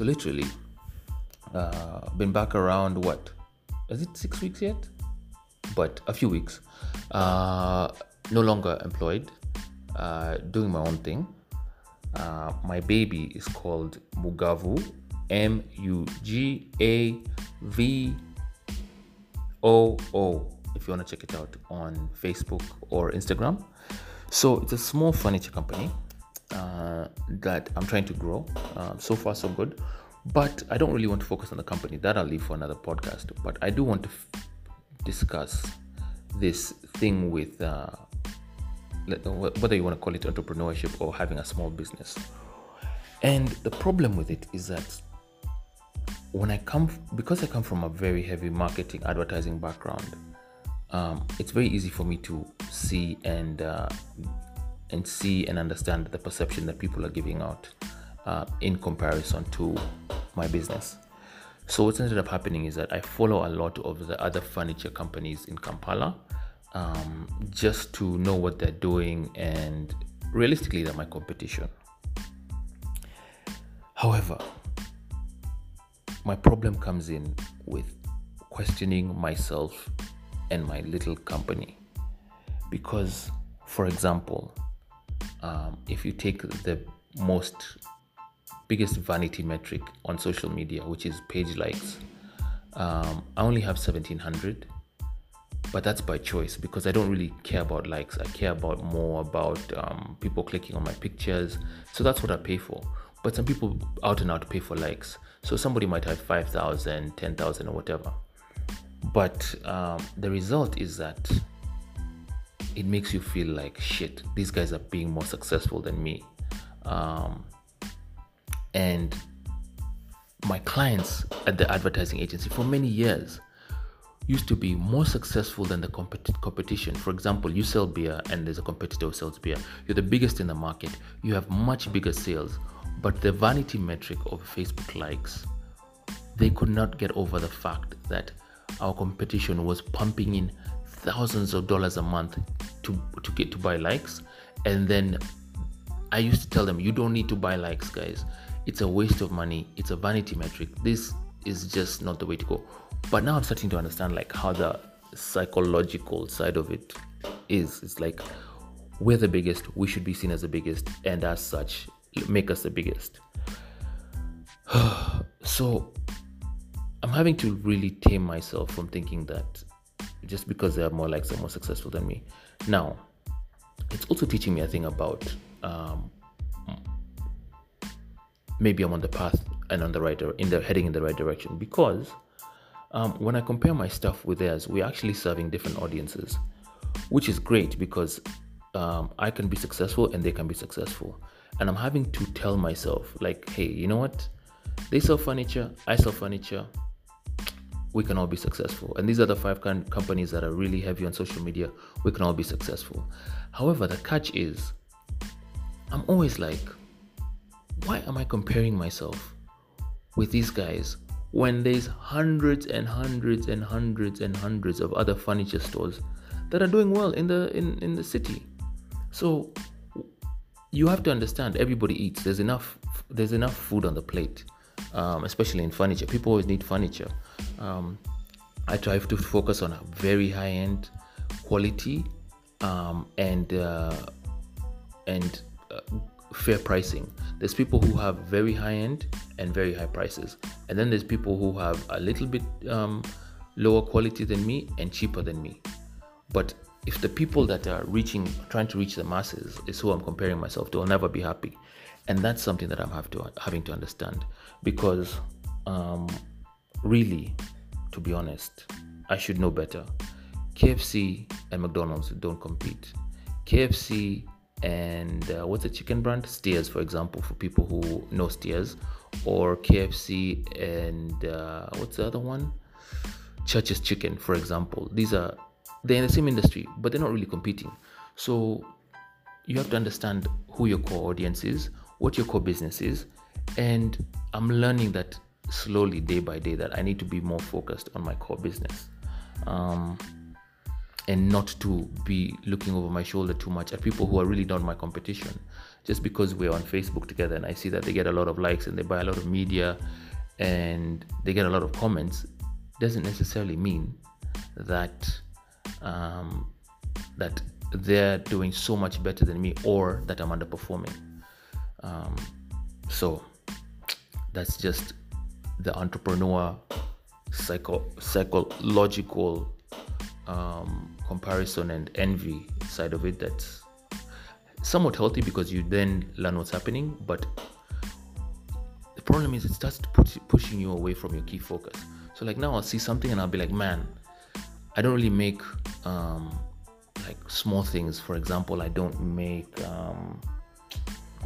So literally, uh, been back around what? Is it six weeks yet? But a few weeks. Uh, no longer employed, uh, doing my own thing. Uh, my baby is called Mugavoo, M U G A V O O. If you want to check it out on Facebook or Instagram. So it's a small furniture company that I'm trying to grow. Um, so far, so good. But I don't really want to focus on the company. That I'll leave for another podcast. But I do want to f- discuss this thing with uh, whether you want to call it entrepreneurship or having a small business. And the problem with it is that when I come, because I come from a very heavy marketing, advertising background, um, it's very easy for me to see and uh, and see and understand the perception that people are giving out uh, in comparison to my business. So what's ended up happening is that I follow a lot of the other furniture companies in Kampala um, just to know what they're doing and realistically they're my competition. However, my problem comes in with questioning myself and my little company because for example um, if you take the most biggest vanity metric on social media which is page likes um, i only have 1700 but that's by choice because i don't really care about likes. I care about more about um, people clicking on my pictures. So that's what i pay for. But some people out and out pay for likes. So somebody might have 5000 10000 or whatever. But um, the result is that it makes you feel like shit these guys are being more successful than me um, and my clients at the advertising agency for many years used to be more successful than the compet- competition. For example, you sell beer and there's a competitor who sells beer. You're the biggest in the market. You have much bigger sales, but the vanity metric of Facebook likes, they could not get over the fact that our competition was pumping in thousands of dollars a month to to get to buy likes. And then i used to tell them you don't need to buy likes guys. It's a waste of money. It's a vanity metric. This is just not the way to go. But now i'm starting to understand like how the psychological side of it is. It's like we're the biggest. We should be seen as the biggest. And as such make us the biggest. So i'm having to really tame myself from thinking that just because they are more likes, they're more successful than me. Now, it's also teaching me a thing about um, maybe I'm on the path and on the right or in the heading in the right direction because um, when I compare my stuff with theirs, we're actually serving different audiences, which is great because um, I can be successful and they can be successful. And I'm having to tell myself, like, hey, you know what? They sell furniture, I sell furniture we can all be successful. And these are the five com- companies that are really heavy on social media. We can all be successful. However, the catch is, I'm always like, why am I comparing myself with these guys when there's hundreds and hundreds and hundreds and hundreds of other furniture stores that are doing well in the in, in the city? So you have to understand everybody eats. There's enough there's enough food on the plate um, especially in furniture. People always need furniture. Um, I try to focus on a very high end quality um, and uh, and uh, fair pricing. There's people who have very high end and very high prices, and then there's people who have a little bit um, lower quality than me and cheaper than me. But if the people that are reaching, trying to reach the masses, is who I'm comparing myself to, I'll never be happy and that's something that I'm have to having to understand because um, really, to be honest, I should know better. KFC and McDonald's don't compete. KFC and uh, what's the chicken brand? Steers, for example, for people who know Steers, or KFC and uh, what's the other one? Church's Chicken, for example. These are they're in the same industry, but they're not really competing. So you have to understand who your core audience is, what your core business is. And I'm learning that slowly, day by day, that I need to be more focused on my core business. Um, and not to be looking over my shoulder too much at people who are really not my competition. Just because we're on Facebook together and I see that they get a lot of likes and they buy a lot of media and they get a lot of comments, doesn't necessarily mean that um, that they're doing so much better than me or that I'm underperforming. Um, so that's just the entrepreneur psycho psychological um, comparison and envy side of it that's somewhat healthy because you then learn what's happening but the problem is it starts push, pushing you away from your key focus. So like now i'll see something and i'll be like man i don't really make um, like small things. For example i don't make um,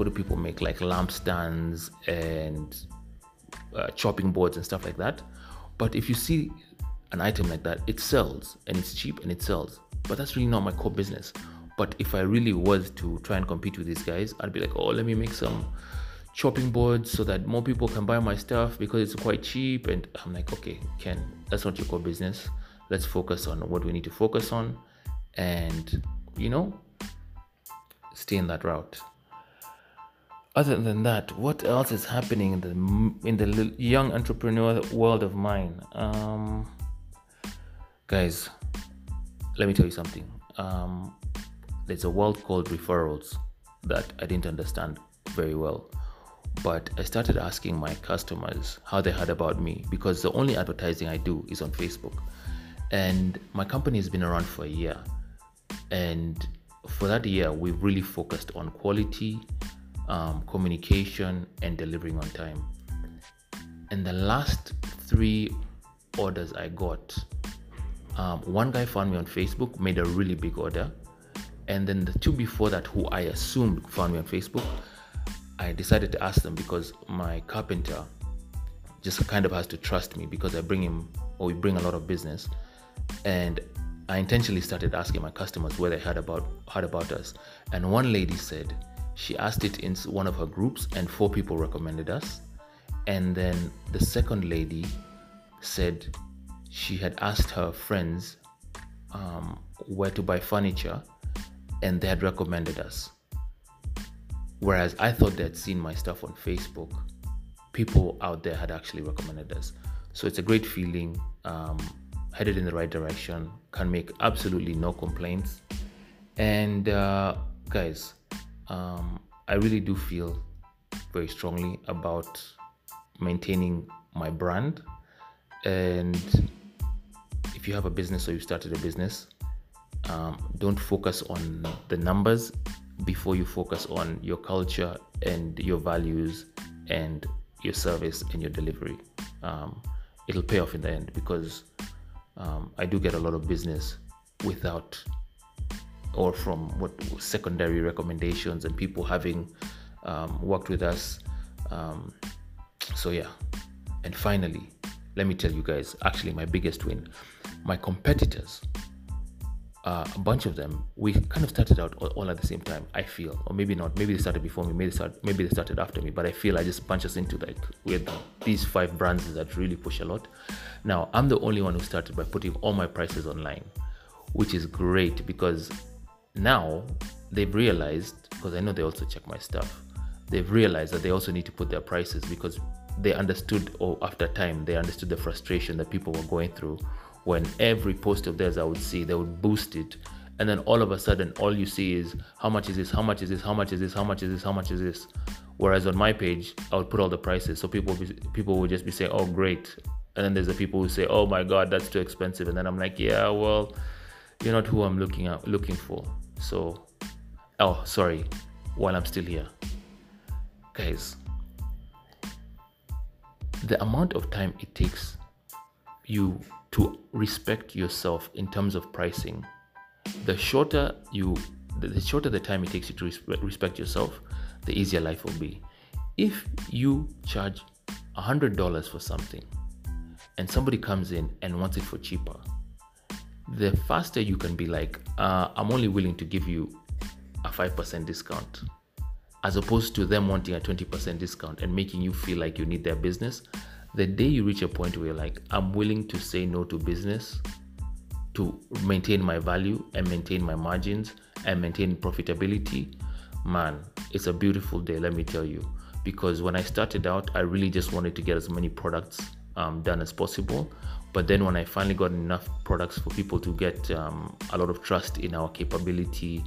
do people make like lampstands and uh, chopping boards and stuff like that but if you see an item like that, it sells and it's cheap and it sells. But that's really not my core business. But if I really was to try and compete with these guys, I'd be like, oh, let me make some chopping boards so that more people can buy my stuff because it's quite cheap. And I'm like, okay, Ken, that's not your core business. Let's focus on what we need to focus on and, you know, stay in that route other than that, what else is happening in the in the young entrepreneur world of mine? Um, guys, let me tell you something. Um, there's a world called referrals that I didn't understand very well, but I started asking my customers how they heard about me because the only advertising I do is on Facebook, and my company has been around for a year, and for that year we've really focused on quality um, communication, and delivering on time. And the last three orders I got, um, one guy found me on Facebook, made a really big order. And then the two before that, who I assumed found me on Facebook, I decided to ask them because my carpenter just kind of has to trust me because I bring him or we bring a lot of business. And I intentionally started asking my customers where they heard about heard about us. And one lady said, she asked it in one of her groups, and four people recommended us. And then the second lady said she had asked her friends um, where to buy furniture, and they had recommended us. Whereas I thought they had seen my stuff on Facebook, people out there had actually recommended us. So it's a great feeling, um, headed in the right direction, can make absolutely no complaints. And uh, guys, um, I really do feel very strongly about maintaining my brand. And if you have a business or you started a business, um, don't focus on the numbers before you focus on your culture and your values and your service and your delivery. Um, it'll pay off in the end because um, I do get a lot of business without or from what secondary recommendations and people having um, worked with us. Um, so, yeah. And finally, let me tell you guys actually, my biggest win my competitors, uh, a bunch of them, we kind of started out all, all, at the same time, I feel. Or maybe not. Maybe they started before me, maybe they, start, maybe they started after me, but I feel I just bunch us into like with these five brands that really push a lot. Now, I'm the only one who started by putting all my prices online, which is great because now they've realized because I know they also check my stuff. They've realized that they also need to put their prices because they understood, or after time, they understood the frustration that people were going through when every post of theirs I would see, they would boost it. And then all of a sudden, all you see is how much is this, how much is this, how much is this, how much is this, how much is this. Whereas on my page, I would put all the prices. So people people would just be saying, oh, great. And then there's the people who say, oh my God, that's too expensive. And then I'm like, yeah, well, you're not who I'm looking at, looking for. So, oh, sorry, while I'm still here, guys, the amount of time it takes you to respect yourself in terms of pricing, the shorter you, the shorter the time it takes you to respect yourself, the easier life will be. If you charge $100 for something and somebody comes in and wants it for cheaper, the faster you can be like, uh, I'm only willing to give you a 5% discount, as opposed to them wanting a 20% discount and making you feel like you need their business. The day you reach a point where you're like, I'm willing to say no to business to maintain my value and maintain my margins and maintain profitability, man, it's a beautiful day, let me tell you. Because when I started out, I really just wanted to get as many products um, done as possible. But then when I finally got enough products for people to get um, a lot of trust in our capability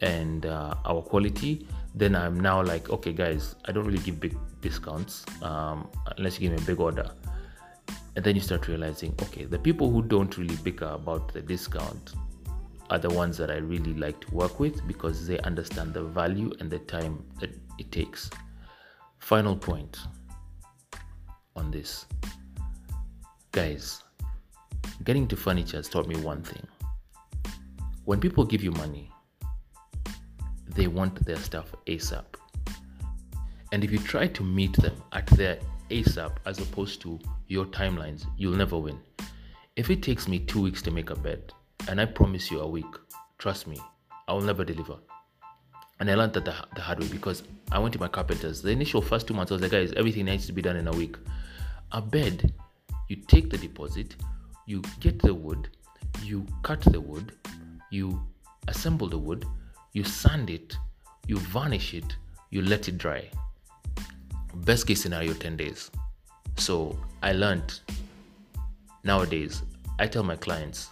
and uh, our quality, then I'm now like, okay, guys, I don't really give big discounts um, unless you give me a big order. And then you start realizing, okay, the people who don't really bicker about the discount are the ones that I really like to work with because they understand the value and the time that it takes. Final point on this. Guys, getting to furniture has taught me one thing. When people give you money, they want their stuff ASAP. And if you try to meet them at their ASAP as opposed to your timelines, you'll never win. If it takes me two weeks to make a bed, and I promise you a week, trust me, I will never deliver. And I learned that the, the hard way because I went to my carpenters. The initial first two months, I was like, guys, everything needs to be done in a week. A bed, you take the deposit, you get the wood, you cut the wood, you assemble the wood, you sand it, you varnish it, you let it dry. Best case scenario 10 days. So I learned nowadays, I tell my clients,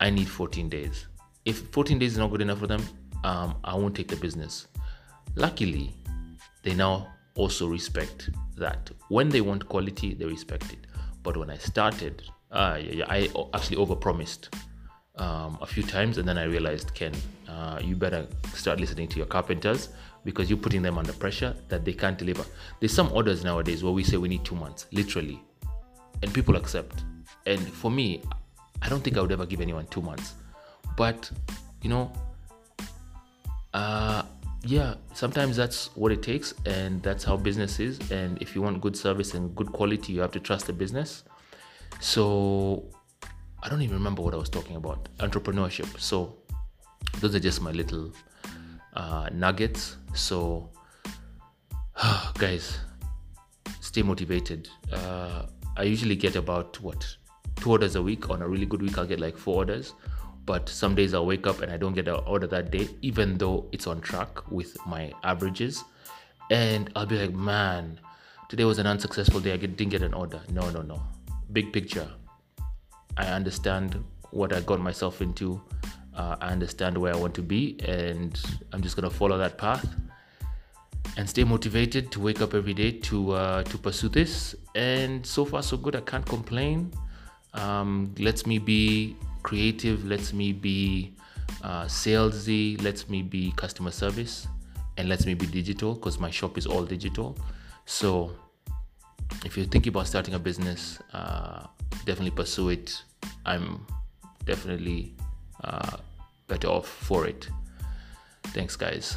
I need 14 days. If 14 days is not good enough for them, um, I won't take the business. Luckily, they now also respect that. When they want quality, they respect it. But when I started, uh, yeah, yeah, I actually overpromised um, a few times, and then I realized, Ken, uh, you better start listening to your carpenters because you're putting them under pressure that they can't deliver. There's some orders nowadays where we say we need two months, literally, and people accept. And for me, I don't think I would ever give anyone two months, but you know, uh, yeah, sometimes that's what it takes, and that's how business is. And if you want good service and good quality, you have to trust the business. So I don't even remember what I was talking about entrepreneurship. So those are just my little uh, nuggets. So, guys, stay motivated. Uh, I usually get about what two orders a week. On a really good week, I'll get like four orders. But some days I'll wake up and I don't get an order that day, even though it's on track with my averages. And I'll be like, man, today was an unsuccessful day. I didn't get an order. No, no, no. Big picture. I understand what I got myself into. Uh, I understand where I want to be, and I'm just gonna follow that path and stay motivated to wake up every day to uh, to pursue this. And so far, so good. I can't complain. Um, lets me be creative. Lets me be uh, salesy. Lets me be customer service, and lets me be digital because my shop is all digital. So, if you're thinking about starting a business, uh, definitely pursue it. I'm definitely uh, better off for it. Thanks, guys.